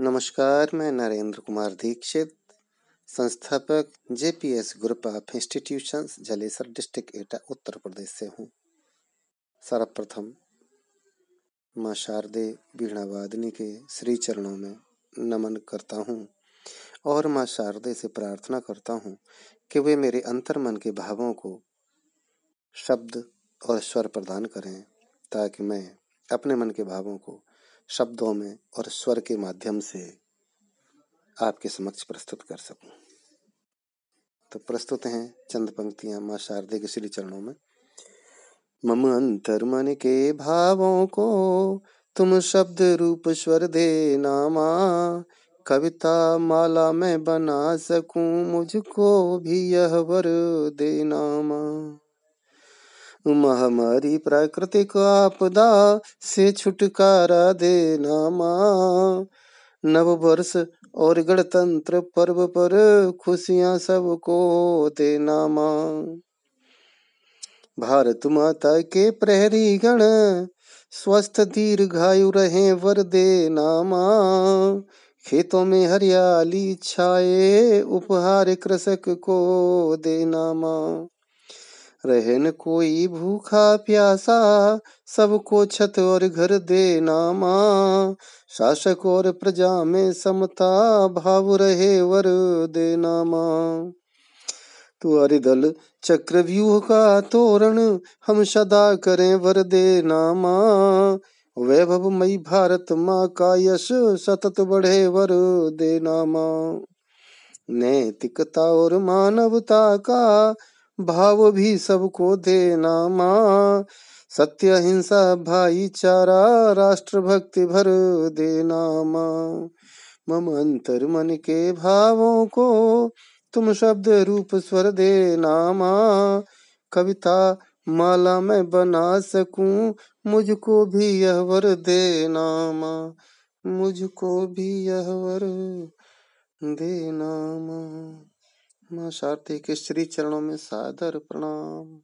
नमस्कार, मैं नरेंद्र कुमार दीक्षित, संस्थापक JPS group of institutions, Jalesar district, Etah Uttar Pradesh से हूँ। सर्वप्रथम, माँ शारदे बीणा वादनी के श्री चरणों में नमन करता हूँ और माँ शारदे से प्रार्थना करता हूँ कि वे मेरे अंतर मन के भावों को शब्द और स्वर प्रदान करें ताकि मैं अपने मन के भावों को शब्दों में और स्वर के माध्यम से आपके समक्ष प्रस्तुत कर सकूँ। तो प्रस्तुत हैं चंद पंक्तियाँ माँ शारदे के श्री चरणों में। मम अंतर मन के भावों को तुम शब्द रूप स्वर दे नामा, कविता माला में बना सकूँ, मुझको भी यह वर दे नामा। महामारी प्राकृतिक आपदा से छुटकारा देना माँ। नव वर्ष और गणतंत्र पर्व पर खुशियाँ सबको देना माँ। भारत माता के प्रहरी गण, स्वस्थ दीर्घायु रहे वर देना माँ। खेतों में हरियाली छाए, उपहार कृषक को देना माँ। रहे न कोई भूखा प्यासा, सबको छत और घर देना माँ। शासक और प्रजा में समता, भाव रहे वर देना माँ। तुम्हारे दल चक्रव्यूह का तोरण, हम सदा करें वर देना माँ। वैभव मई भारत माँ का यश, सतत बढ़े वर देना माँ। नैतिकता और मानवता का भाव भी सबको देना माँ सत्य हिंसा भाईचारा राष्ट्र भक्ति भर देना माँ मम अंतर मन के भावों को तुम शब्द रूप स्वर देना माँ कविता माला में बना सकूँ, मुझको भी यह वर देना माँ मुझको भी यह वर देना माँ माँ शारदे के श्री चरणों में सादर प्रणाम।